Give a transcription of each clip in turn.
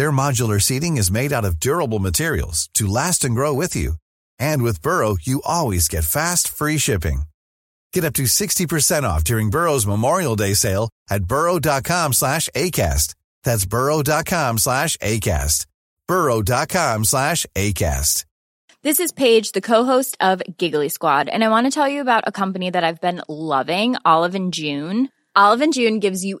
Their modular seating is made out of durable materials to last and grow with you. And with Burrow, you always get fast, free shipping. Get up to 60% off during Burrow's Memorial Day sale at burrow.com slash ACAST. That's burrow.com slash ACAST. burrow.com slash ACAST. This is Paige, the co-host of Giggly Squad, and I want to tell you about a company that I've been loving, Olive June. Olive and June gives you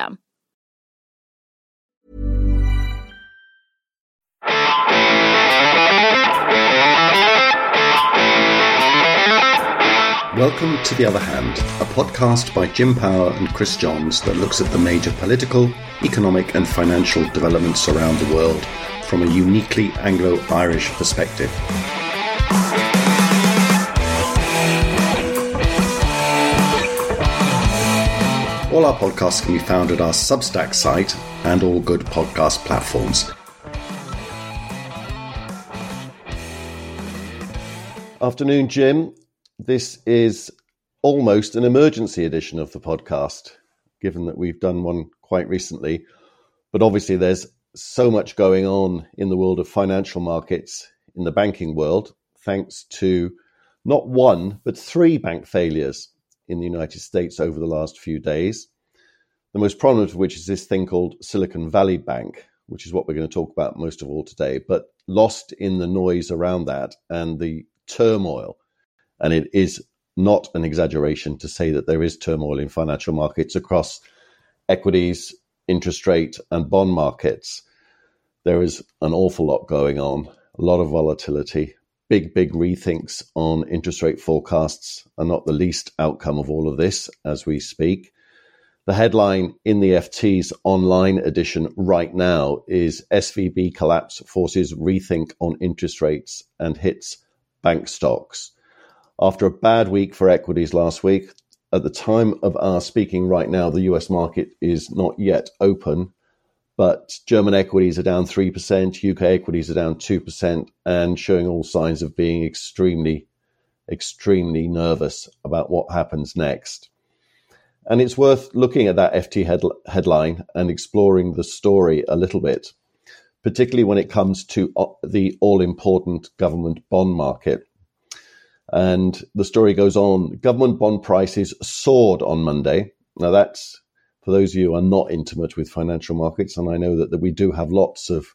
Welcome to The Other Hand, a podcast by Jim Power and Chris Johns that looks at the major political, economic, and financial developments around the world from a uniquely Anglo Irish perspective. All our podcasts can be found at our Substack site and all good podcast platforms. Afternoon, Jim. This is almost an emergency edition of the podcast, given that we've done one quite recently. But obviously, there's so much going on in the world of financial markets, in the banking world, thanks to not one, but three bank failures in the United States over the last few days. The most prominent of which is this thing called Silicon Valley Bank, which is what we're going to talk about most of all today. But lost in the noise around that and the turmoil, and it is not an exaggeration to say that there is turmoil in financial markets across equities, interest rate, and bond markets. There is an awful lot going on, a lot of volatility, big, big rethinks on interest rate forecasts are not the least outcome of all of this as we speak. The headline in the FT's online edition right now is SVB collapse forces rethink on interest rates and hits bank stocks. After a bad week for equities last week, at the time of our speaking right now, the US market is not yet open but German equities are down 3%, UK equities are down 2%, and showing all signs of being extremely, extremely nervous about what happens next. And it's worth looking at that FT head, headline and exploring the story a little bit, particularly when it comes to uh, the all important government bond market. And the story goes on government bond prices soared on Monday. Now, that's for those of you who are not intimate with financial markets, and I know that, that we do have lots of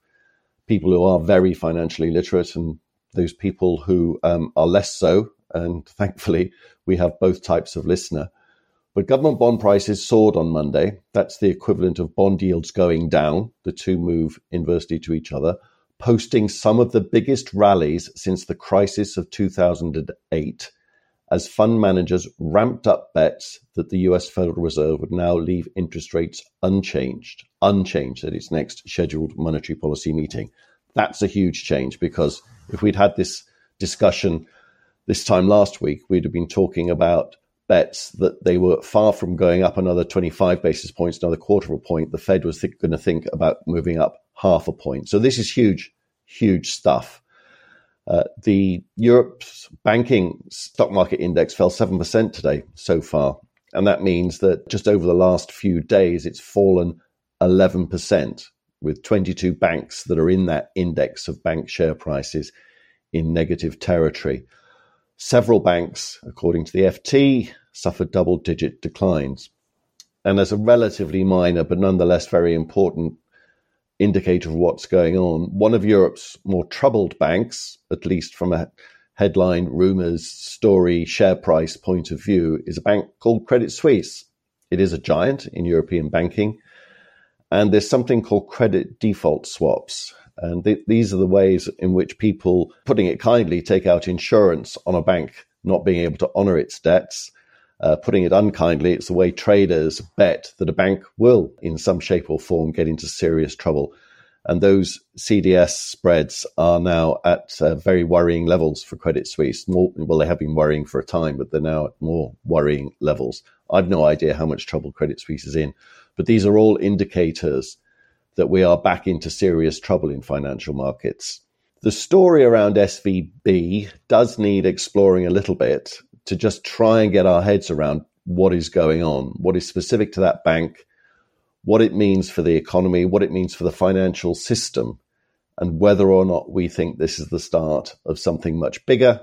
people who are very financially literate and those people who um, are less so, and thankfully we have both types of listener. But government bond prices soared on Monday. That's the equivalent of bond yields going down. The two move inversely to each other, posting some of the biggest rallies since the crisis of 2008 as fund managers ramped up bets that the US Federal Reserve would now leave interest rates unchanged, unchanged at its next scheduled monetary policy meeting. That's a huge change because if we'd had this discussion this time last week, we'd have been talking about bets that they were far from going up another 25 basis points, another quarter of a point. The Fed was th- going to think about moving up half a point. So this is huge, huge stuff. Uh, the Europe's banking stock market index fell 7% today so far. And that means that just over the last few days, it's fallen 11%, with 22 banks that are in that index of bank share prices in negative territory. Several banks, according to the FT, suffered double digit declines. and as a relatively minor but nonetheless very important indicator of what's going on, one of Europe's more troubled banks, at least from a headline, rumors, story, share price point of view, is a bank called Credit Suisse. It is a giant in European banking. And there's something called credit default swaps. And th- these are the ways in which people, putting it kindly, take out insurance on a bank not being able to honor its debts. Uh, putting it unkindly, it's the way traders bet that a bank will, in some shape or form, get into serious trouble. And those CDS spreads are now at uh, very worrying levels for Credit Suisse. More, well, they have been worrying for a time, but they're now at more worrying levels. I've no idea how much trouble Credit Suisse is in, but these are all indicators that we are back into serious trouble in financial markets. The story around SVB does need exploring a little bit to just try and get our heads around what is going on, what is specific to that bank, what it means for the economy, what it means for the financial system, and whether or not we think this is the start of something much bigger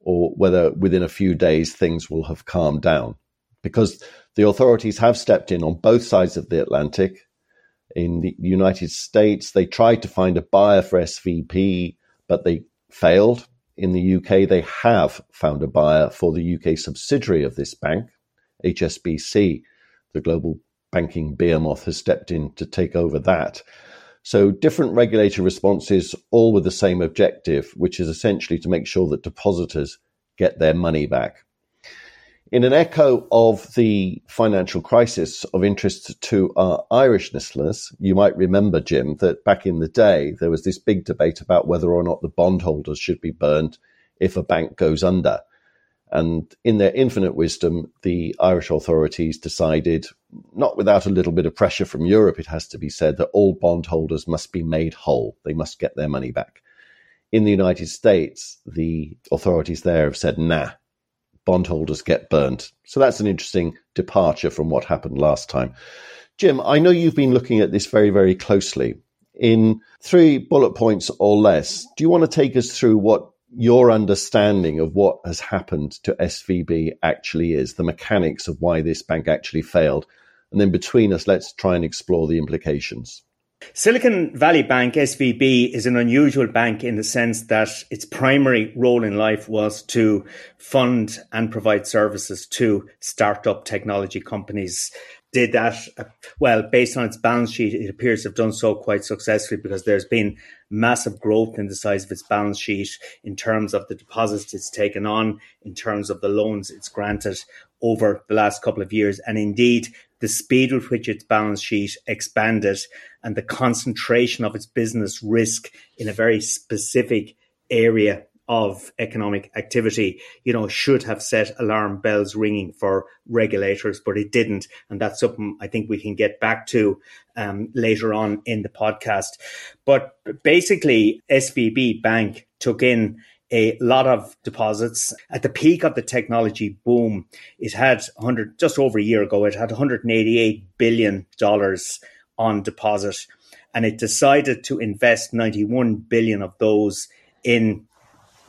or whether within a few days things will have calmed down. Because the authorities have stepped in on both sides of the Atlantic. In the United States, they tried to find a buyer for SVB, but they failed in the UK, they have found a buyer for the UK subsidiary of this bank, HSBC. The global banking behemoth has stepped in to take over that. So, different regulatory responses, all with the same objective, which is essentially to make sure that depositors get their money back. In an echo of the financial crisis of interest to our Irish listeners, you might remember, Jim, that back in the day, there was this big debate about whether or not the bondholders should be burned if a bank goes under. And in their infinite wisdom, the Irish authorities decided, not without a little bit of pressure from Europe, it has to be said, that all bondholders must be made whole. They must get their money back. In the United States, the authorities there have said, nah, bondholders get burnt. So that's an interesting departure from what happened last time. Jim, I know you've been looking at this very, very closely. In three bullet points or less, do you want to take us through what your understanding of what has happened to SVB actually is, the mechanics of why this bank actually failed? And then between us, let's try and explore the implications. Silicon Valley Bank, SVB, is an unusual bank in the sense that its primary role in life was to fund and provide services to startup technology companies. Did that, well, based on its balance sheet, it appears to have done so quite successfully because there's been massive growth in the size of its balance sheet in terms of the deposits it's taken on, in terms of the loans it's granted over the last couple of years. And indeed, the speed with which its balance sheet expanded and the concentration of its business risk in a very specific area of economic activity, you know, should have set alarm bells ringing for regulators, but it didn't. And that's something I think we can get back to um, later on in the podcast. But basically, SVB Bank took in a lot of deposits. At the peak of the technology boom, it had 100, just over a year ago, it had 188 billion dollars on deposit, and it decided to invest 91 billion of those in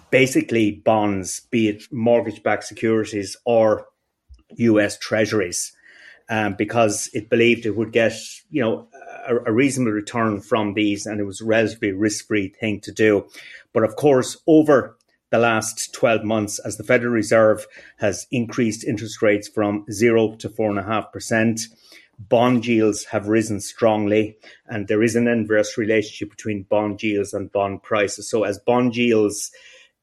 basically bonds, be it mortgage-backed securities or U.S. Treasuries, um, because it believed it would get, you know, a, a reasonable return from these, and it was a relatively risk-free thing to do. But of course, over the last 12 months, as the Federal Reserve has increased interest rates from zero to four and a half percent, bond yields have risen strongly, and there is an inverse relationship between bond yields and bond prices. So, as bond yields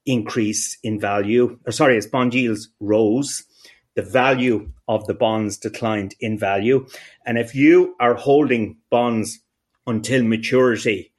increase in value, or sorry, as bond yields rose, the value of the bonds declined in value. And if you are holding bonds until maturity,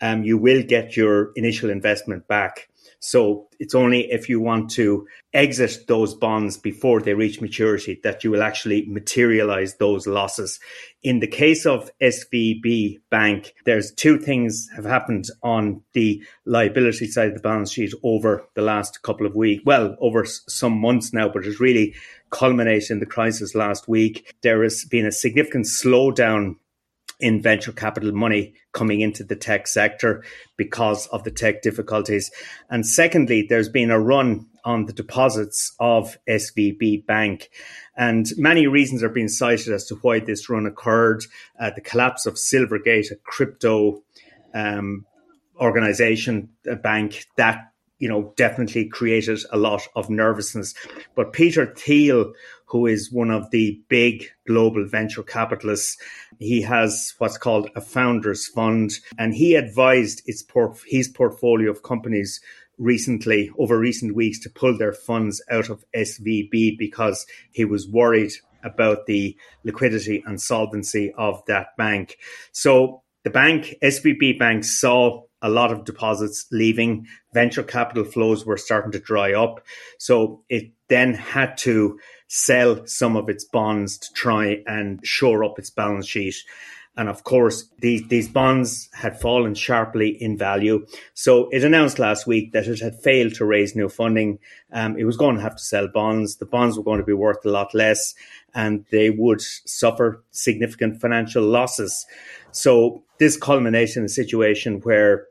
um, you will get your initial investment back. So it's only if you want to exit those bonds before they reach maturity that you will actually materialize those losses. In the case of SVB Bank, there's two things have happened on the liability side of the balance sheet over the last couple of weeks. Well, over some months now, but it's really culminated in the crisis last week. There has been a significant slowdown in venture capital money coming into the tech sector because of the tech difficulties. And secondly, there's been a run on the deposits of SVB Bank. And many reasons are being cited as to why this run occurred. Uh, the collapse of Silvergate, a crypto um, organization, a bank that you know, definitely created a lot of nervousness. But Peter Thiel, who is one of the big global venture capitalists, he has what's called a founders fund, and he advised its port- his portfolio of companies recently over recent weeks to pull their funds out of SVB because he was worried about the liquidity and solvency of that bank. So the bank, SVB Bank, saw a lot of deposits leaving. Venture capital flows were starting to dry up. So it then had to sell some of its bonds to try and shore up its balance sheet. And of course, these, these bonds had fallen sharply in value. So it announced last week that it had failed to raise new funding. Um, it was going to have to sell bonds. The bonds were going to be worth a lot less and they would suffer significant financial losses. So this culminated in a situation where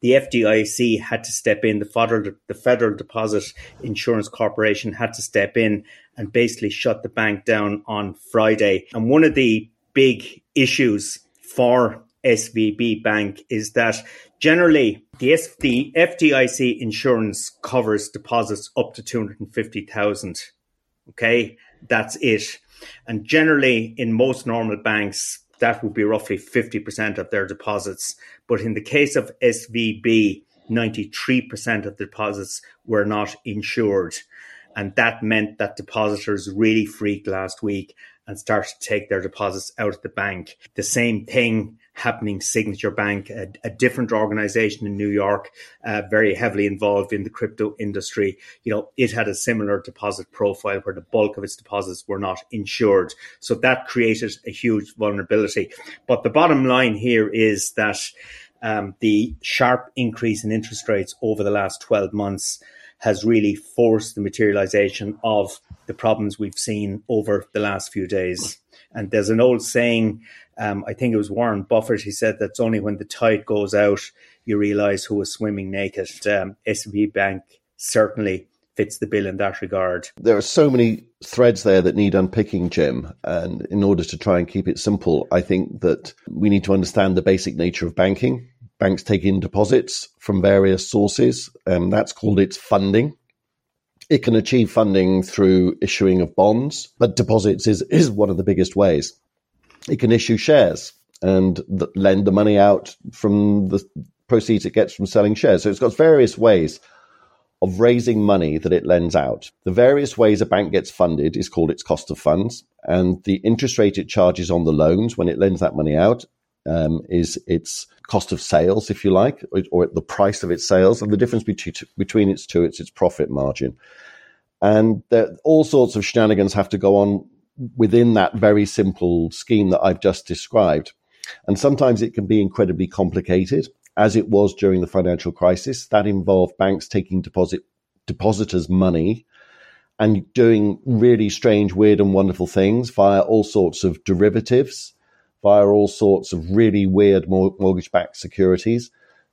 the FDIC had to step in. The federal, the Federal Deposit Insurance Corporation had to step in and basically shut the bank down on Friday. And one of the big issues for SVB Bank is that generally the, the FDIC insurance covers deposits up to 250,000. Okay, that's it. And generally, in most normal banks, that would be roughly 50% of their deposits. But in the case of SVB, 93% of the deposits were not insured. And that meant that depositors really freaked last week and start to take their deposits out of the bank. The same thing happening Signature Bank, a, a different organization in New York, uh, very heavily involved in the crypto industry. You know, it had a similar deposit profile where the bulk of its deposits were not insured. So that created a huge vulnerability. But the bottom line here is that um, the sharp increase in interest rates over the last 12 months has really forced the materialization of the problems we've seen over the last few days. And there's an old saying um, I think it was Warren Buffett. He said that's only when the tide goes out you realize who is swimming naked. Um, SVB Bank certainly fits the bill in that regard. There are so many threads there that need unpicking, Jim. And in order to try and keep it simple, I think that we need to understand the basic nature of banking. Banks take in deposits from various sources, and that's called its funding. It can achieve funding through issuing of bonds, but deposits is, is one of the biggest ways it can issue shares and lend the money out from the proceeds it gets from selling shares. So it's got various ways of raising money that it lends out. The various ways a bank gets funded is called its cost of funds, and the interest rate it charges on the loans when it lends that money out um, is its cost of sales, if you like, or, the price of its sales, and the difference between, between its two, it's its profit margin. And there, all sorts of shenanigans have to go on within that very simple scheme that I've just described. And sometimes it can be incredibly complicated, as it was during the financial crisis. That involved banks taking deposit depositors' money and doing really strange, weird, and wonderful things via all sorts of derivatives, via all sorts of really weird mortgage-backed securities.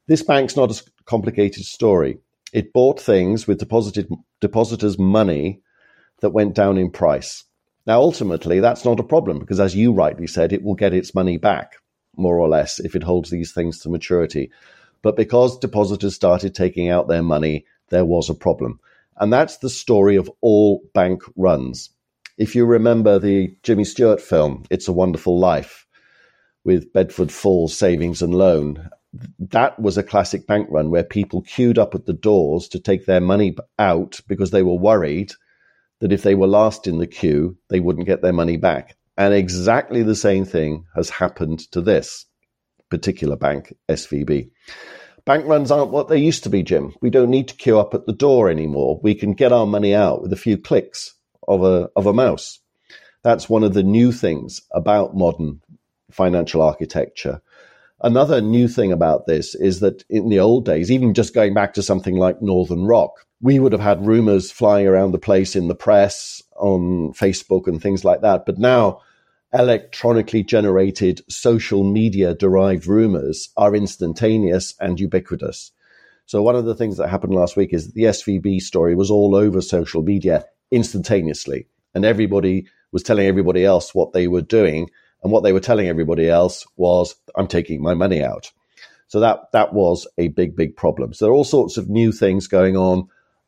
This bank's not a complicated story. It bought things with deposited depositors' money that went down in price. Now, ultimately, that's not a problem because, as you rightly said, it will get its money back, more or less, if it holds these things to maturity. But because depositors started taking out their money, there was a problem. And that's the story of all bank runs. If you remember the Jimmy Stewart film, It's a Wonderful Life, with Bedford Falls Savings and Loan, that was a classic bank run where people queued up at the doors to take their money out because they were worried that if they were last in the queue, they wouldn't get their money back. And exactly the same thing has happened to this particular bank, SVB. Bank runs aren't what they used to be, Jim. We don't need to queue up at the door anymore. We can get our money out with a few clicks of a, of a mouse. That's one of the new things about modern financial architecture. Another new thing about this is that in the old days, even just going back to something like Northern Rock, we would have had rumors flying around the place in the press, on Facebook, and things like that. But now, electronically generated social media derived rumors are instantaneous and ubiquitous. So, one of the things that happened last week is the SVB story was all over social media instantaneously. and everybody was telling everybody else what they were doing. And what they were telling everybody else was, I'm taking my money out. So that, that was a big, big problem. So there are all sorts of new things going on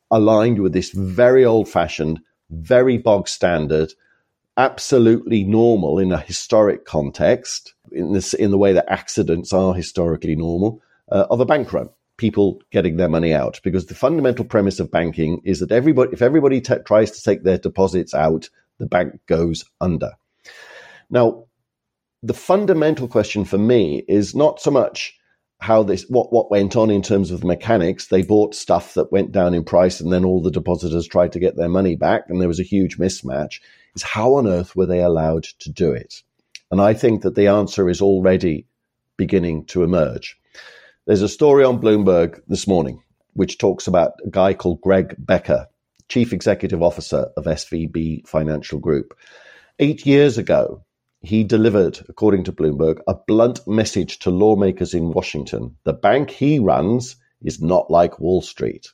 aligned with this very old fashioned, very bog standard, absolutely normal in a historic context, in, this, in the way that accidents are historically normal, uh, of a bank run people getting their money out because the fundamental premise of banking is that everybody if everybody t- tries to take their deposits out the bank goes under now the fundamental question for me is not so much how this what what went on in terms of the mechanics. They bought stuff that went down in price and then all the depositors tried to get their money back and there was a huge mismatch is how on earth were they allowed to do it? And i think that the answer is already beginning to emerge. There's a story on Bloomberg this morning which talks about a guy called Greg Becker, Chief Executive Officer of SVB Financial Group. Eight years ago, he delivered, according to Bloomberg, a blunt message to lawmakers in Washington. The bank he runs is not like Wall Street.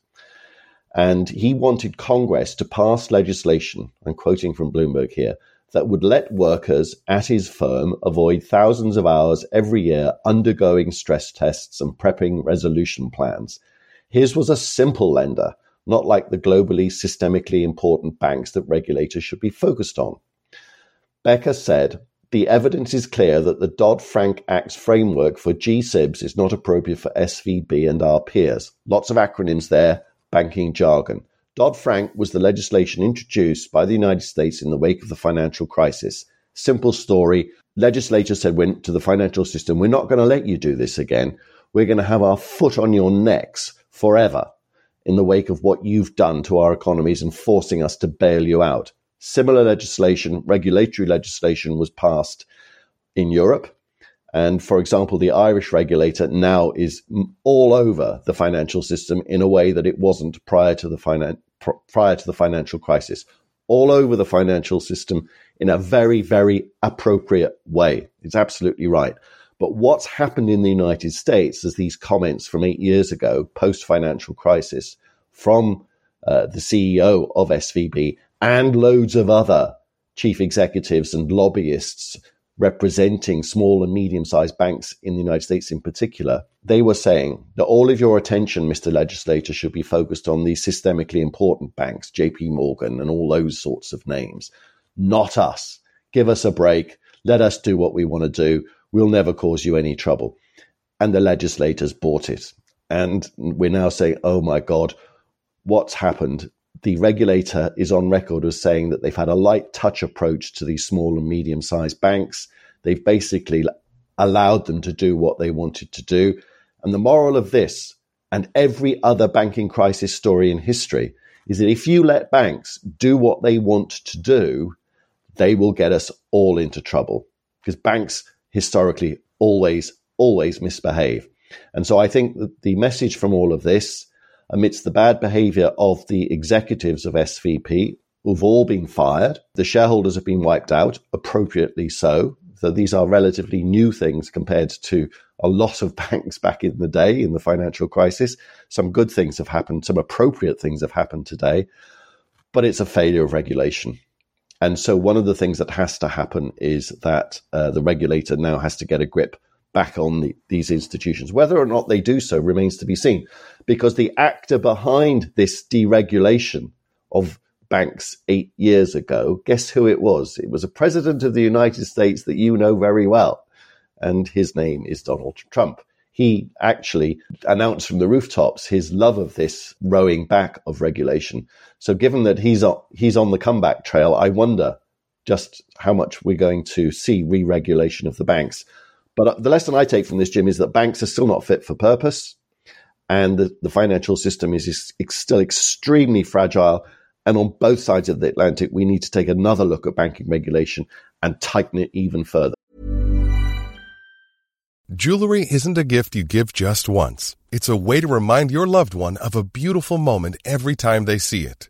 And he wanted Congress to pass legislation, I'm quoting from Bloomberg here, that would let workers at his firm avoid thousands of hours every year undergoing stress tests and prepping resolution plans. His was a simple lender, not like the globally systemically important banks that regulators should be focused on. Becker said, the evidence is clear that the Dodd Frank Act's framework for GSIBs is not appropriate for SVB and our peers. Lots of acronyms there, banking jargon. Dodd Frank was the legislation introduced by the United States in the wake of the financial crisis. Simple story. Legislators said went to the financial system, we're not going to let you do this again. We're going to have our foot on your necks forever in the wake of what you've done to our economies and forcing us to bail you out. Similar legislation, regulatory legislation was passed in Europe. And for example, the Irish regulator now is all over the financial system in a way that it wasn't prior to the finan- pr- prior to the financial crisis. All over the financial system in a very, very appropriate way. It's absolutely right. But what's happened in the United States is these comments from eight years ago, post financial crisis, from uh, the CEO of SVB and loads of other chief executives and lobbyists representing small and medium sized banks in the United States in particular, they were saying that all of your attention, Mr. Legislator, should be focused on these systemically important banks, JP Morgan and all those sorts of names, not us. Give us a break. Let us do what we want to do. We'll never cause you any trouble. And the legislators bought it. And we're now saying, oh my God, what's happened? The regulator is on record as saying that they've had a light touch approach to these small and medium sized banks. They've basically allowed them to do what they wanted to do. And the moral of this and every other banking crisis story in history is that if you let banks do what they want to do, they will get us all into trouble because banks historically always, always misbehave. And so I think that the message from all of this amidst the bad behavior of the executives of SVB, who've all been fired. The shareholders have been wiped out, appropriately so. So these are relatively new things compared to a lot of banks back in the day in the financial crisis. Some good things have happened, some appropriate things have happened today, but it's a failure of regulation. And so one of the things that has to happen is that uh, the regulator now has to get a grip back on the, these institutions. Whether or not they do so remains to be seen, because the actor behind this deregulation of banks eight years ago, guess who it was? It was a president of the United States that you know very well, and his name is Donald Trump. He actually announced from the rooftops his love of this rowing back of regulation. So, given that he's on, he's on the comeback trail, I wonder just how much we're going to see re regulation of the banks. But uh, the lesson I take from this, Jim, is that banks are still not fit for purpose, and the, the financial system is, is still extremely fragile. And on both sides of the Atlantic, we need to take another look at banking regulation and tighten it even further. Jewelry isn't a gift you give just once. It's a way to remind your loved one of a beautiful moment every time they see it.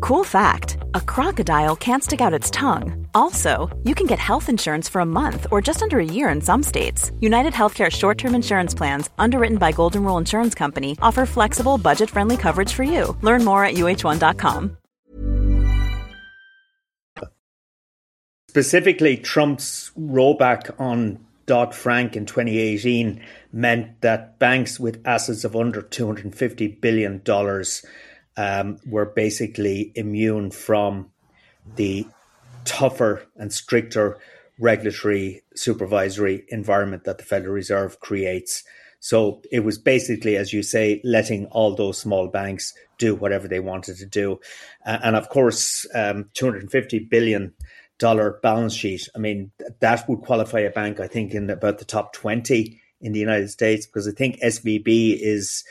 Cool fact a crocodile can't stick out its tongue. Also, you can get health insurance for a month or just under a year in some states. United Healthcare short term insurance plans, underwritten by Golden Rule Insurance Company, offer flexible, budget friendly coverage for you. Learn more at uh1.com. Specifically, Trump's rollback on Dodd Frank in 2018 meant that banks with assets of under $250 billion um, were basically immune from the tougher and stricter regulatory supervisory environment that the Federal Reserve creates. So it was basically, as you say, letting all those small banks do whatever they wanted to do. Uh, and of course, um, 250 billion dollar balance sheet. I mean, that would qualify a bank, I think, in about the top 20 in the United States, because I think SVB is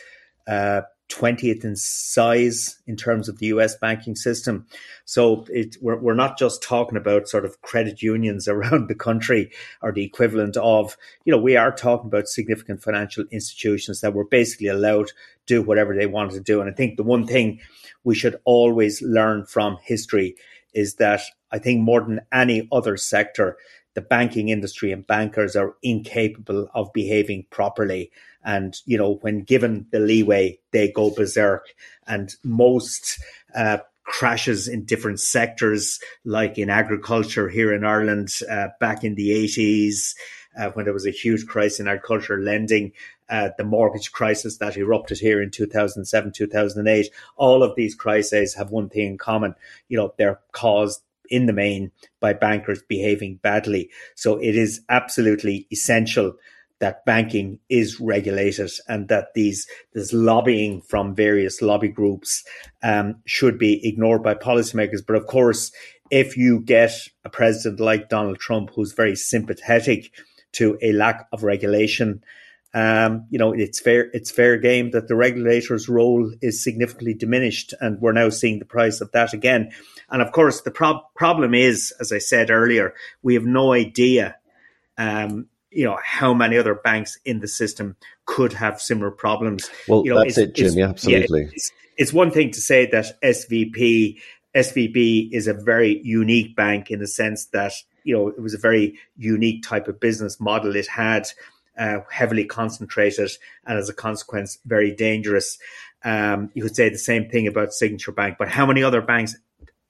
uh, 20th in size in terms of the US banking system. So it, we're, we're not just talking about sort of credit unions around the country or the equivalent of, you know, we are talking about significant financial institutions that were basically allowed to do whatever they wanted to do. And I think the one thing we should always learn from history is that I think more than any other sector, the banking industry and bankers are incapable of behaving properly. And, you know, when given the leeway, they go berserk. And most uh, crashes in different sectors, like in agriculture here in Ireland uh, back in the 80s, uh, when there was a huge crisis in agriculture lending, uh, the mortgage crisis that erupted here in 2007, 2008. All of these crises have one thing in common. You know, they're caused in the main by bankers behaving badly. So it is absolutely essential that banking is regulated and that these this lobbying from various lobby groups um, should be ignored by policymakers. But of course, if you get a president like Donald Trump who's very sympathetic to a lack of regulation, um, you know, it's fair it's fair game that the regulator's role is significantly diminished, and we're now seeing the price of that again. And of course, the prob- problem is, as I said earlier, we have no idea um, you know how many other banks in the system could have similar problems. Well, you know, that's it, Jim. Yeah, absolutely. Yeah, it's, it's, one thing to say that SVP SVB is a very unique bank in the sense that you know it was a very unique type of business model. It had uh, heavily concentrated and, as a consequence, very dangerous. Um, you could say the same thing about Signature Bank, but how many other banks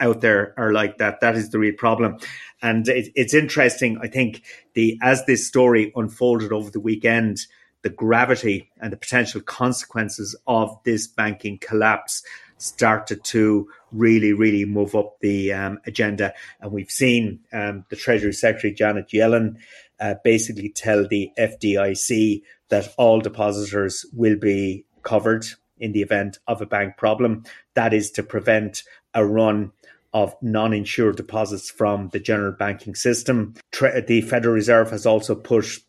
out there are like that. That is the real problem. And it, it's interesting. I think the as this story unfolded over the weekend, the gravity and the potential consequences of this banking collapse started to really, really move up the um, agenda. And we've seen um, the Treasury Secretary Janet Yellen uh, basically tell the FDIC that all depositors will be covered in the event of a bank problem. That is to prevent a run of non-insured deposits from the general banking system. The Federal Reserve has also pushed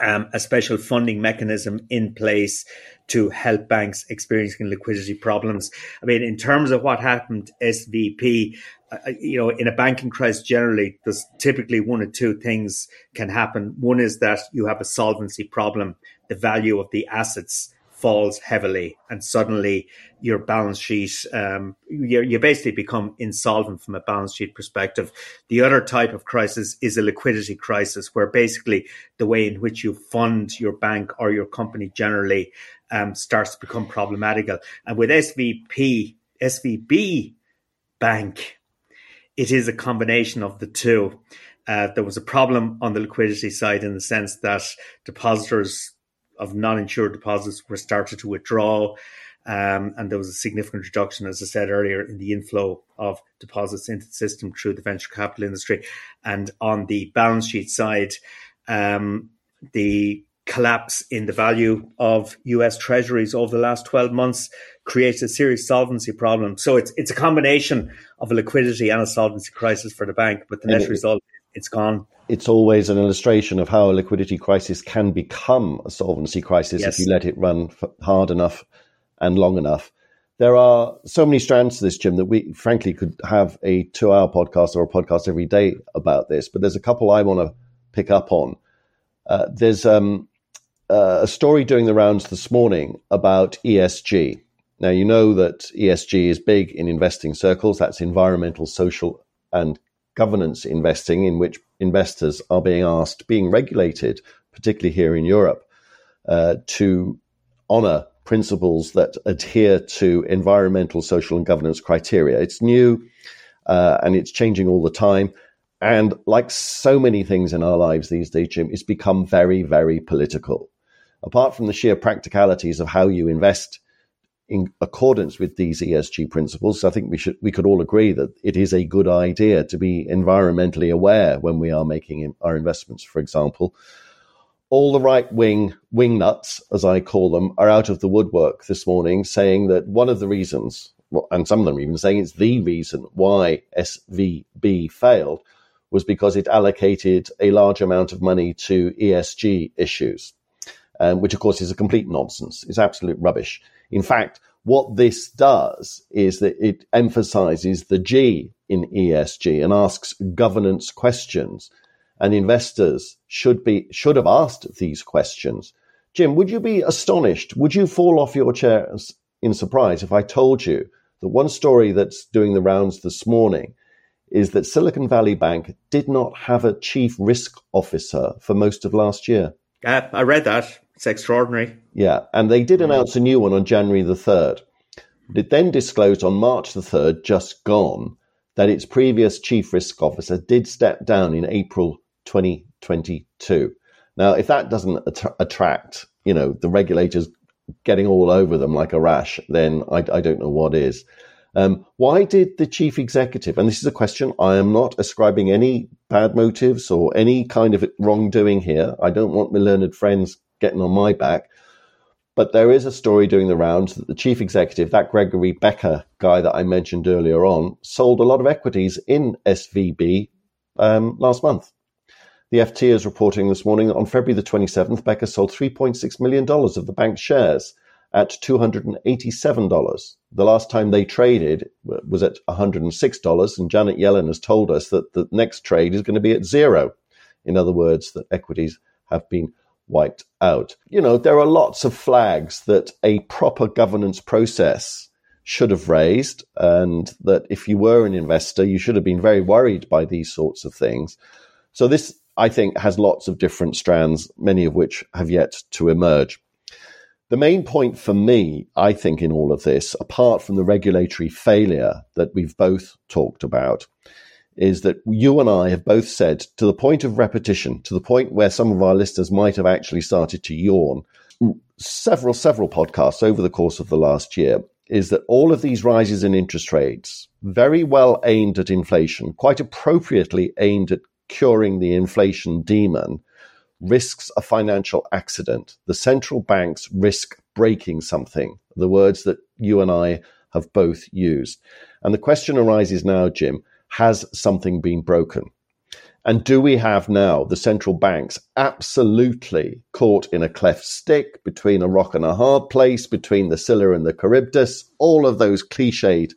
um, a special funding mechanism in place to help banks experiencing liquidity problems. I mean, in terms of what happened, SVP, uh, uh, you know, in a banking crisis generally, there's typically one or two things can happen. One is that you have a solvency problem, the value of the assets falls heavily and suddenly your balance sheet um, you basically become insolvent from a balance sheet perspective. The other type of crisis is a liquidity crisis where basically the way in which you fund your bank or your company generally um, starts to become problematical. And with svp svb bank it is a combination of the two. Uh, there was a problem on the liquidity side in the sense that depositors of non-insured deposits were started to withdraw. Um, and there was a significant reduction, as I said earlier, in the inflow of deposits into the system through the venture capital industry. And on the balance sheet side, um, the collapse in the value of US treasuries over the last 12 months creates a serious solvency problem. So it's it's a combination of a liquidity and a solvency crisis for the bank, but the net result it's gone it's always an illustration of how a liquidity crisis can become a solvency crisis yes. if you let it run hard enough and long enough. There are so many strands to this, Jim, that we frankly could have a two hour podcast or a podcast every day about this. But there's a couple I want to pick up on. Uh, there's um, uh, a story doing the rounds this morning about ESG. Now, you know that ESG is big in investing circles. That's environmental, social, and governance investing, in which investors are being asked, being regulated, particularly here in Europe, uh, to honor principles that adhere to environmental, social, and governance criteria. It's new uh, and it's changing all the time. And like so many things in our lives these days, Jim, it's become very, very political. Apart from the sheer practicalities of how you invest in accordance with these ESG principles, I think we should we could all agree that it is a good idea to be environmentally aware when we are making our investments. For example, all the right wing nuts, as I call them, are out of the woodwork this morning, saying that one of the reasons, and some of them even saying it's the reason why SVB failed, was because it allocated a large amount of money to ESG issues, um, which of course is a complete nonsense. It's absolute rubbish. In fact, what this does is that it emphasizes the G in ESG and asks governance questions. And investors should be should have asked these questions. Jim, would you be astonished? Would you fall off your chair in surprise if I told you that one story that's doing the rounds this morning is that Silicon Valley Bank did not have a chief risk officer for most of last year? Uh, I read that. It's extraordinary. Yeah, and they did announce a new one on January the 3rd. It then disclosed on March the 3rd, just gone, that its previous chief risk officer did step down in April 2022. Now, if that doesn't att- attract, you know, the regulators getting all over them like a rash, then I, I don't know what is. Um, why did the chief executive, and this is a question, I am not ascribing any bad motives or any kind of wrongdoing here. I don't want my learned friends getting on my back. But there is a story doing the rounds that the chief executive, that Gregory Becker guy that I mentioned earlier on, sold a lot of equities in SVB um, last month. The FT is reporting this morning that on February the 27th, Becker sold $3.6 million of the bank's shares at $287. The last time they traded was at $106, and Janet Yellen has told us that the next trade is going to be at zero. In other words, that equities have been wiped out. You know, there are lots of flags that a proper governance process should have raised, and that if you were an investor, you should have been very worried by these sorts of things. So, this, I think, has lots of different strands, many of which have yet to emerge. The main point for me, I think, in all of this, apart from the regulatory failure that we've both talked about, is that you and I have both said to the point of repetition, to the point where some of our listeners might have actually started to yawn, several, several podcasts over the course of the last year, is that all of these rises in interest rates, very well aimed at inflation, quite appropriately aimed at curing the inflation demon, risks a financial accident. The central banks risk breaking something, the words that you and I have both used. And the question arises now, Jim has something been broken? And do we have now the central banks absolutely caught in a cleft stick between a rock and a hard place, between the Scylla and the Charybdis, all of those cliched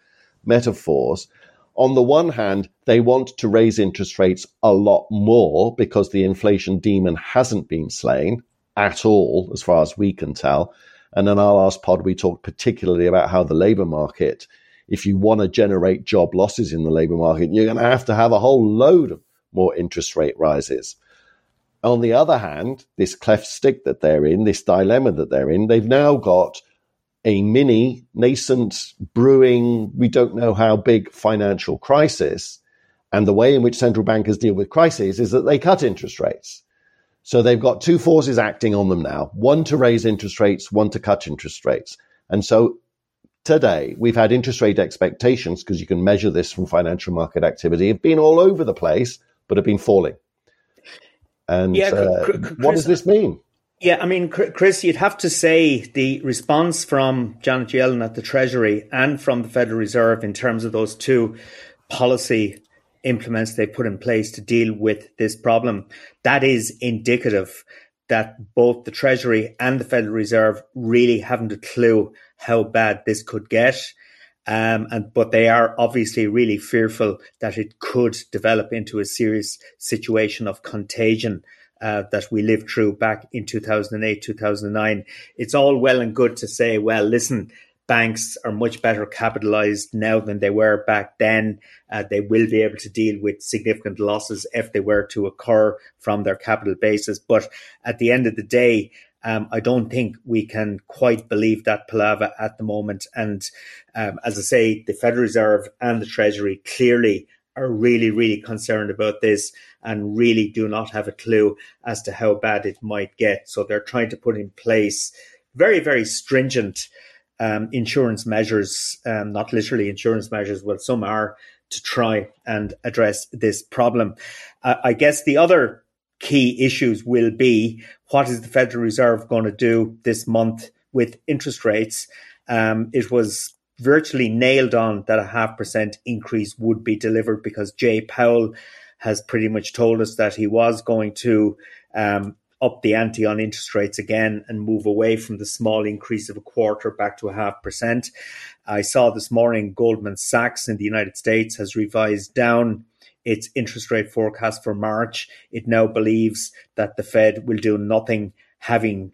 metaphors? On the one hand, they want to raise interest rates a lot more because the inflation demon hasn't been slain at all, as far as we can tell. And in our last pod, we talked particularly about how the labor market if you want to generate job losses in the labor market, you're going to have to have a whole load of more interest rate rises. On the other hand, this cleft stick that they're in, this dilemma that they're in, they've now got a mini, nascent, brewing, we don't know how big financial crisis. And the way in which central bankers deal with crises is that they cut interest rates. So they've got two forces acting on them now one to raise interest rates, one to cut interest rates. And so today we've had interest rate expectations because you can measure this from financial market activity have been all over the place but have been falling. And yeah, uh, Chris, what does this mean? Yeah i mean chris you'd have to say the response from janet yellen at the treasury and from the federal reserve in terms of those two policy implements they put in place to deal with this problem that is indicative that both the Treasury and the Federal Reserve really haven't a clue how bad this could get. Um, and but they are obviously really fearful that it could develop into a serious situation of contagion uh, that we lived through back in 2008, 2009. It's all well and good to say, well, listen, banks are much better capitalized now than they were back then. Uh, they will be able to deal with significant losses if they were to occur from their capital basis. But at the end of the day, um, I don't think we can quite believe that palaver at the moment. And um, as I say, the Federal Reserve and the Treasury clearly are really, really concerned about this and really do not have a clue as to how bad it might get. So they're trying to put in place very, very stringent um, insurance measures, um, not literally insurance measures, well, some are to try and address this problem. Uh, I guess the other key issues will be what is the Federal Reserve going to do this month with interest rates? Um, it was virtually nailed on that a half percent increase would be delivered because Jay Powell has pretty much told us that he was going to um, up the ante on interest rates again and move away from the small increase of a quarter back to a half percent. I saw this morning Goldman Sachs in the United States has revised down its interest rate forecast for March. It now believes that the Fed will do nothing, having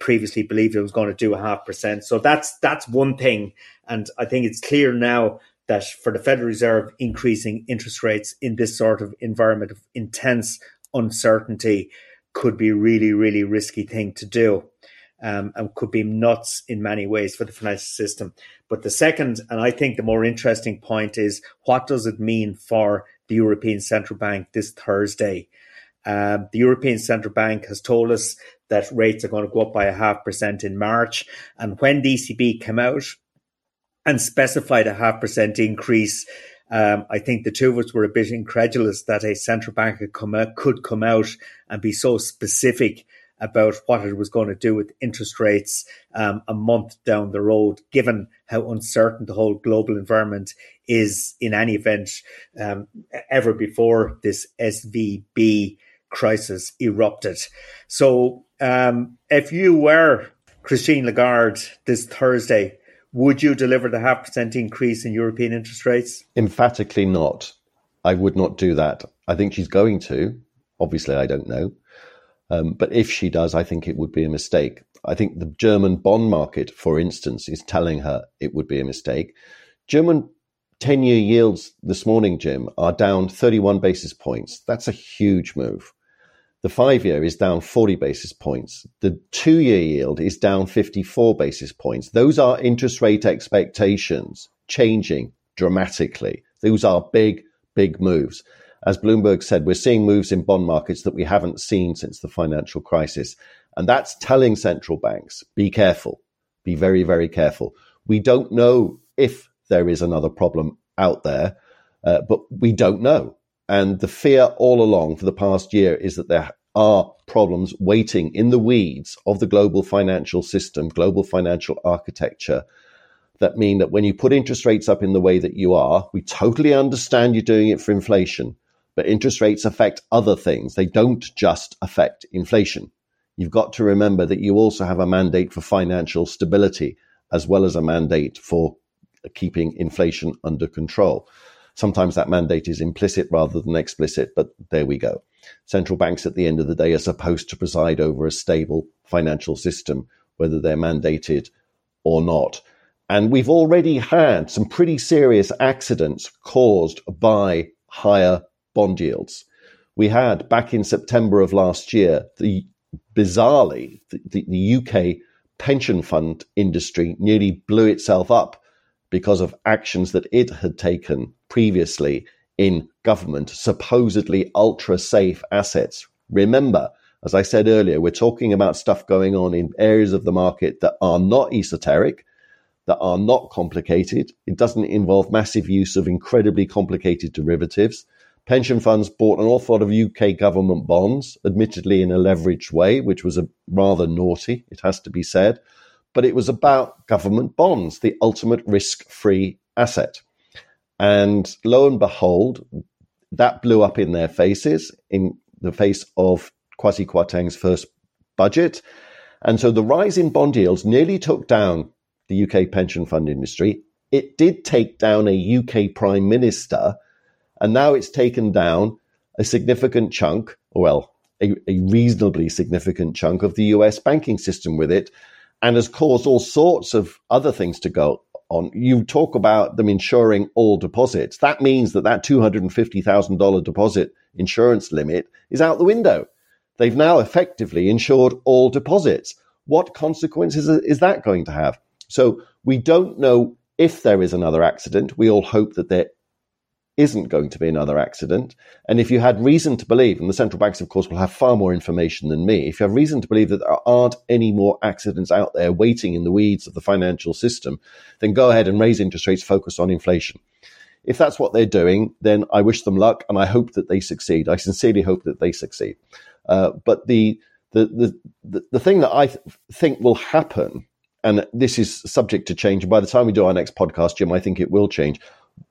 previously believed it was going to do a half percent. So that's that's one thing, and I think it's clear now that for the Federal Reserve increasing interest rates in this sort of environment of intense uncertainty could be really, really risky thing to do. Um, and could be nuts in many ways for the financial system. But the second, and I think the more interesting point is what does it mean for the European Central Bank this Thursday? Um, the European Central Bank has told us that rates are going to go up by a half percent in March. And when the ECB came out and specified a half percent increase um, I think the two of us were a bit incredulous that a central bank could come out, could come out and be so specific about what it was going to do with interest rates um, a month down the road, given how uncertain the whole global environment is in any event um, ever before this SVB crisis erupted. So, um, if you were Christine Lagarde this Thursday, would you deliver the half percent increase in European interest rates? Emphatically not. I would not do that. I think she's going to. Obviously, I don't know. Um, but if she does, I think it would be a mistake. I think the German bond market, for instance, is telling her it would be a mistake. German 10 year yields this morning, Jim, are down 31 basis points. That's a huge move. The five year is down 40 basis points. The two year yield is down 54 basis points. Those are interest rate expectations changing dramatically. Those are big, big moves. As Bloomberg said, we're seeing moves in bond markets that we haven't seen since the financial crisis. And that's telling central banks be careful, be very, very careful. We don't know if there is another problem out there, uh, but we don't know. And the fear all along for the past year is that there are problems waiting in the weeds of the global financial system, global financial architecture that mean that when you put interest rates up in the way that you are, we totally understand you're doing it for inflation, but interest rates affect other things. They don't just affect inflation. You've got to remember that you also have a mandate for financial stability as well as a mandate for keeping inflation under control. Sometimes that mandate is implicit rather than explicit, but there we go. Central banks at the end of the day are supposed to preside over a stable financial system, whether they're mandated or not. And we've already had some pretty serious accidents caused by higher bond yields. We had back in September of last year, the bizarrely, the, the, the UK pension fund industry nearly blew itself up because of actions that it had taken previously in government, supposedly ultra safe assets. Remember, as I said earlier, we're talking about stuff going on in areas of the market that are not esoteric, that are not complicated. It doesn't involve massive use of incredibly complicated derivatives. Pension funds bought an awful lot of UK government bonds, admittedly in a leveraged way, which was a rather naughty, it has to be said. But it was about government bonds, the ultimate risk free asset. And lo and behold, that blew up in their faces in the face of Kwasi Kwarteng's first budget. And so the rise in bond yields nearly took down the UK pension fund industry. It did take down a UK prime minister, and now it's taken down a significant chunk, well, a, a reasonably significant chunk of the US banking system with it and has caused all sorts of other things to go on. You talk about them insuring all deposits. That means that that $250,000 deposit insurance limit is out the window. They've now effectively insured all deposits. What consequences is that going to have? So we don't know if there is another accident. We all hope that there isn't going to be another accident. And if you had reason to believe, and the central banks, of course, will have far more information than me, if you have reason to believe that there aren't any more accidents out there waiting in the weeds of the financial system, then go ahead and raise interest rates, focus on inflation. If that's what they're doing, then I wish them luck and I hope that they succeed. I sincerely hope that they succeed. Uh, but the, the, the, the thing that I th- think will happen, and this is subject to change, by the time we do our next podcast, Jim, I think it will change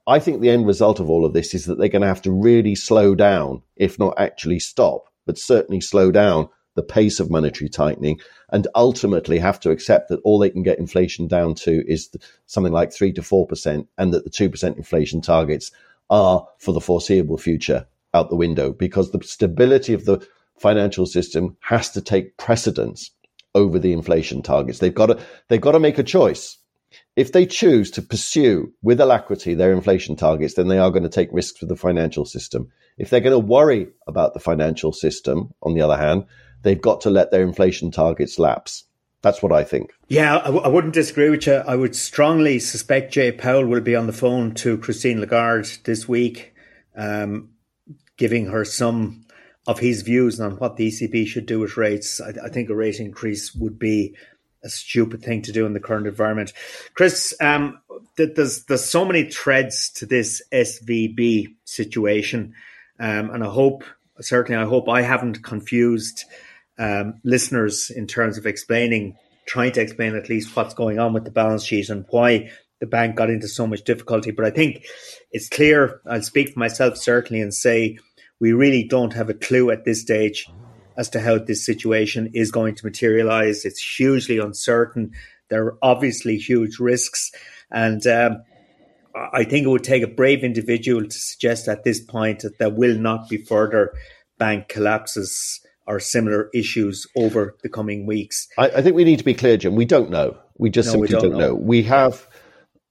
I think the end result of all of this is that they're going to have to really slow down, if not actually stop, but certainly slow down the pace of monetary tightening and ultimately have to accept that all they can get inflation down to is something like 3 to 4% and that the 2% inflation targets are for the foreseeable future out the window because the stability of the financial system has to take precedence over the inflation targets. They've got to, they've got to make a choice if they choose to pursue with alacrity their inflation targets, then they are going to take risks with the financial system. If they're going to worry about the financial system, on the other hand, they've got to let their inflation targets lapse. That's what I think. Yeah, I w- I wouldn't disagree with you. I would strongly suspect Jay Powell will be on the phone to Christine Lagarde this week, um, giving her some of his views on what the ECB should do with rates. I, I think a rate increase would be a stupid thing to do in the current environment. Chris, um, there's there's so many threads to this SVB situation, um, and I hope certainly I hope I haven't confused um, listeners in terms of explaining, trying to explain at least what's going on with the balance sheet and why the bank got into so much difficulty. But I think it's clear. I'll speak for myself certainly and say we really don't have a clue at this stage as to how this situation is going to materialize. It's hugely uncertain. There are obviously huge risks. And um, I think it would take a brave individual to suggest at this point that there will not be further bank collapses or similar issues over the coming weeks. I, I think we need to be clear, Jim. We don't know. We just no, simply we don't, don't know. know. We have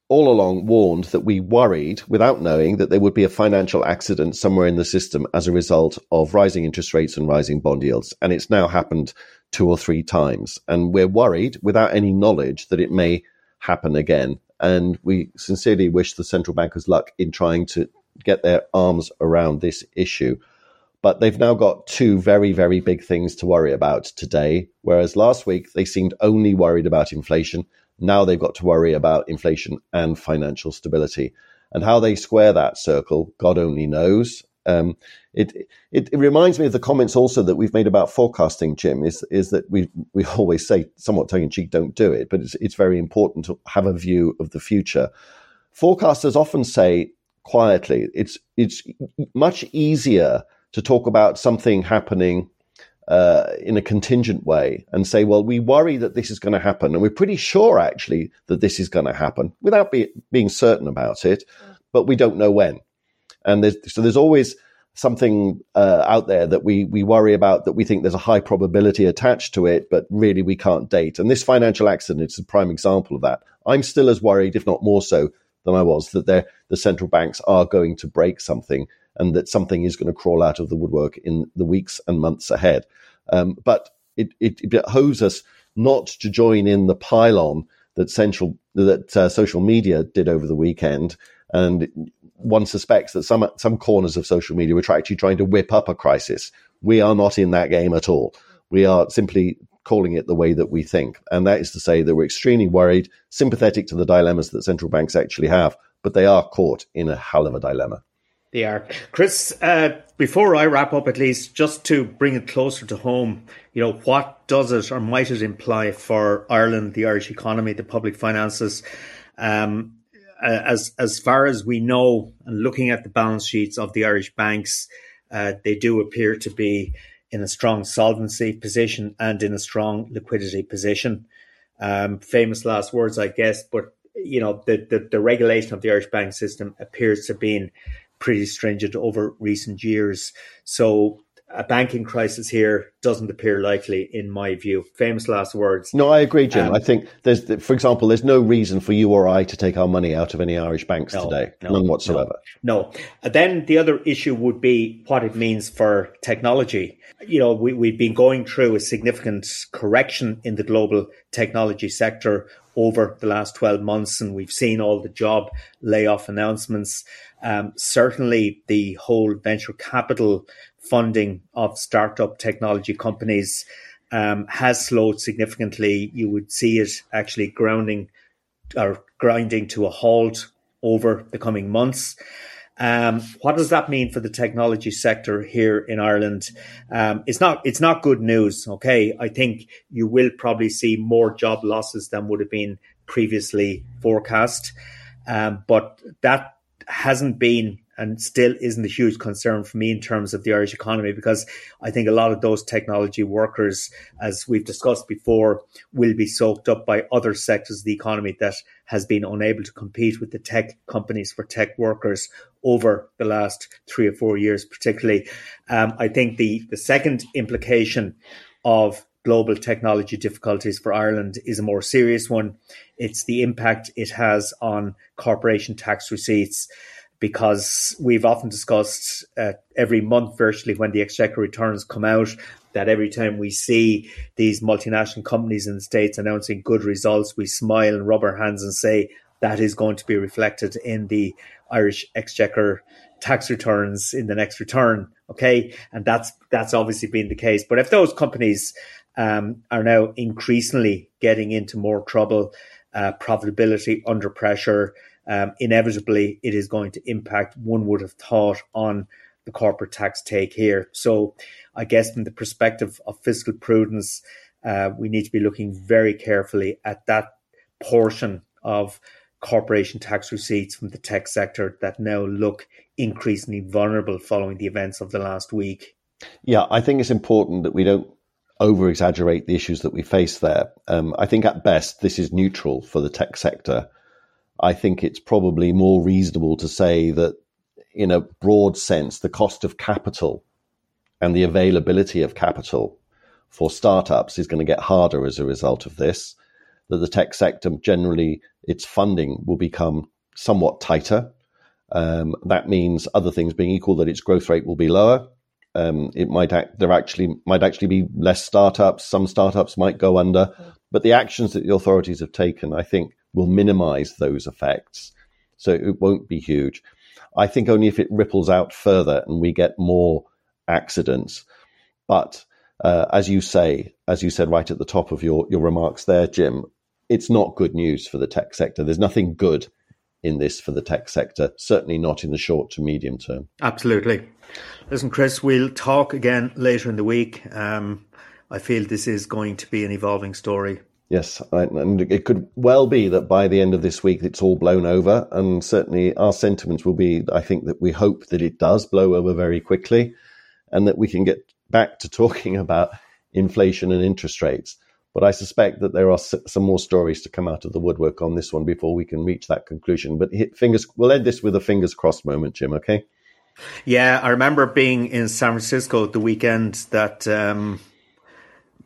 all along warned that we worried, without knowing, that there would be a financial accident somewhere in the system as a result of rising interest rates and rising bond yields. And it's now happened two or three times. And we're worried, without any knowledge, that it may happen again. And we sincerely wish the central bankers luck in trying to get their arms around this issue. But they've now got two very, very big things to worry about today. Whereas last week they seemed only worried about inflation. Now they've got to worry about inflation and financial stability. And how they square that circle, God only knows. Um, it, it, it reminds me of the comments also that we've made about forecasting, Jim. Is is that we we always say somewhat tongue in cheek, don't do it, but it's it's very important to have a view of the future. Forecasters often say quietly, it's it's much easier to talk about something happening uh, in a contingent way and say, well, we worry that this is going to happen. And we're pretty sure actually that this is going to happen without be, being certain about it, but we don't know when. And there's, so there's always something uh, out there that we, we worry about that we think there's a high probability attached to it, but really we can't date. And this financial accident is a prime example of that. I'm still as worried, if not more so, than I was that the central banks are going to break something and that something is going to crawl out of the woodwork in the weeks and months ahead. Um, but it, it, it, behoves us not to join in the pylon that central that uh, social media did over the weekend. And one suspects that some some corners of social media were actually trying to whip up a crisis. We are not in that game at all. We are simply calling it the way that we think. And that is to say that we're extremely worried, sympathetic to the dilemmas that central banks actually have, but they are caught in a hell of a dilemma. They are. Chris, uh, before I wrap up, at least, just to bring it closer to home, you know, what does it or might it imply for Ireland, the Irish economy, the public finances? Um, as as far as we know, and looking at the balance sheets of the Irish banks, uh, they do appear to be in a strong solvency position and in a strong liquidity position. Um, famous last words, I guess, but you know the, the, the regulation of the Irish bank system appears to be pretty stringent over recent years. So a banking crisis here doesn't appear likely, in my view. Famous last words. No, I agree, Jim. Um, I think there's, for example, there's no reason for you or I to take our money out of any Irish banks no, today, no, none whatsoever. No. no. Then the other issue would be what it means for technology. You know, we, we've been going through a significant correction in the global technology sector over the last 12 months, and we've seen all the job layoff announcements. Um, certainly, the whole venture capital funding of startup technology companies um, has slowed significantly. You would see it actually grounding or grinding to a halt over the coming months. Um, what does that mean for the technology sector here in Ireland? Um, it's not it's not good news. Okay, I think you will probably see more job losses than would have been previously forecast, um, but that hasn't been and still isn't a huge concern for me in terms of the Irish economy because I think a lot of those technology workers, as we've discussed before, will be soaked up by other sectors of the economy that has been unable to compete with the tech companies for tech workers over the last three or four years, particularly. Um, I think the, the second implication of global technology difficulties for Ireland is a more serious one. It's the impact it has on corporation tax receipts because we've often discussed uh, every month virtually when the exchequer returns come out that every time we see these multinational companies in the states announcing good results we smile and rub our hands and say that is going to be reflected in the irish exchequer tax returns in the next return okay? And that's that's obviously been the case. But if those companies um, are now increasingly getting into more trouble uh, profitability under pressure um, inevitably it is going to impact, one would have thought, on the corporate tax take here. So, I guess from the perspective of fiscal prudence, uh, we need to be looking very carefully at that portion of corporation tax receipts from the tech sector that now look increasingly vulnerable following the events of the last week. Yeah, I think it's important that we don't over exaggerate the issues that we face there. Um, I think at best this is neutral for the tech sector. I think it's probably more reasonable to say that, in a broad sense, the cost of capital and the availability of capital for startups is going to get harder as a result of this. That the tech sector generally, its funding will become somewhat tighter. Um, that means other things being equal, that its growth rate will be lower. Um, it might act, there actually might actually be less startups. Some startups might go under, but the actions that the authorities have taken, I think, will minimize those effects. So it won't be huge. I think only if it ripples out further and we get more accidents. But uh, as you say, as you said right at the top of your, your remarks there, Jim, it's not good news for the tech sector. There's nothing good in this for the tech sector, certainly not in the short to medium term. Absolutely. Listen, Chris, we'll talk again later in the week. Um, I feel this is going to be an evolving story. Yes, and it could well be that by the end of this week it's all blown over, and certainly our sentiments will be. I think that we hope that it does blow over very quickly, and that we can get back to talking about inflation and interest rates. But I suspect that there are some more stories to come out of the woodwork on this one before we can reach that conclusion. But fingers, we'll end this with a fingers crossed moment, Jim. Okay? Yeah, I remember being in San Francisco the weekend that. Um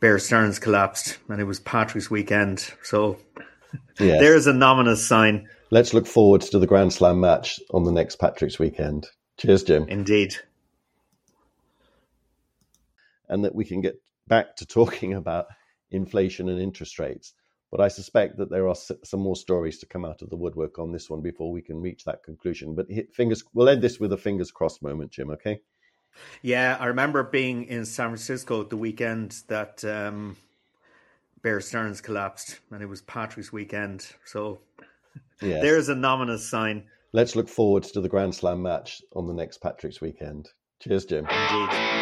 Bear Stearns collapsed, and it was Patrick's weekend. So yes. there's a nominous sign. Let's look forward to the Grand Slam match on the next Patrick's weekend. Cheers, Jim. Indeed. And that we can get back to talking about inflation and interest rates. But I suspect that there are some more stories to come out of the woodwork on this one before we can reach that conclusion. But fingers, we'll end this with a fingers crossed moment, Jim. Okay. Yeah, I remember being in San Francisco the weekend that um, Bear Stearns collapsed, and it was Patrick's weekend. So yes. there's a nominous sign. Let's look forward to the Grand Slam match on the next Patrick's weekend. Cheers, Jim. Indeed.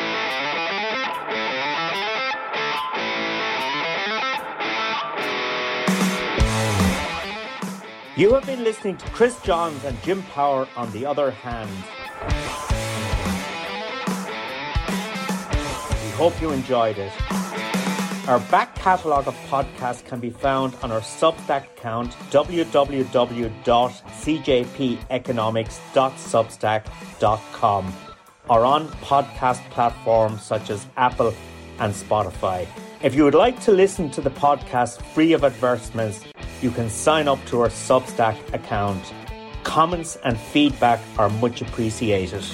You have been listening to Chris Johns and Jim Power on the other hand. Hope you enjoyed it. Our back catalogue of podcasts can be found on our Substack account www.cjpeconomics.substack.com. or on podcast platforms such as Apple and Spotify. If you would like to listen to the podcast free of advertisements, you can sign up to our Substack account. Comments and feedback are much appreciated.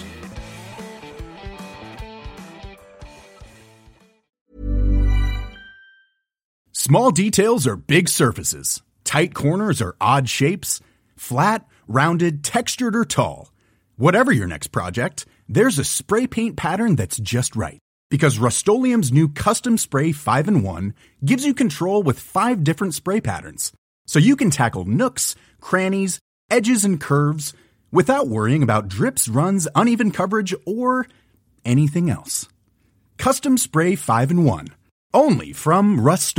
Small details are big surfaces, tight corners are odd shapes, flat, rounded, textured, or tall. Whatever your next project, there's a spray paint pattern that's just right. Because Rust-Oleum Custom Spray 5 and 1 gives you control with five different spray patterns. So you can tackle nooks, crannies, edges, and curves without worrying about drips, runs, uneven coverage, or anything else. Custom Spray 5 and 1. Only from Rust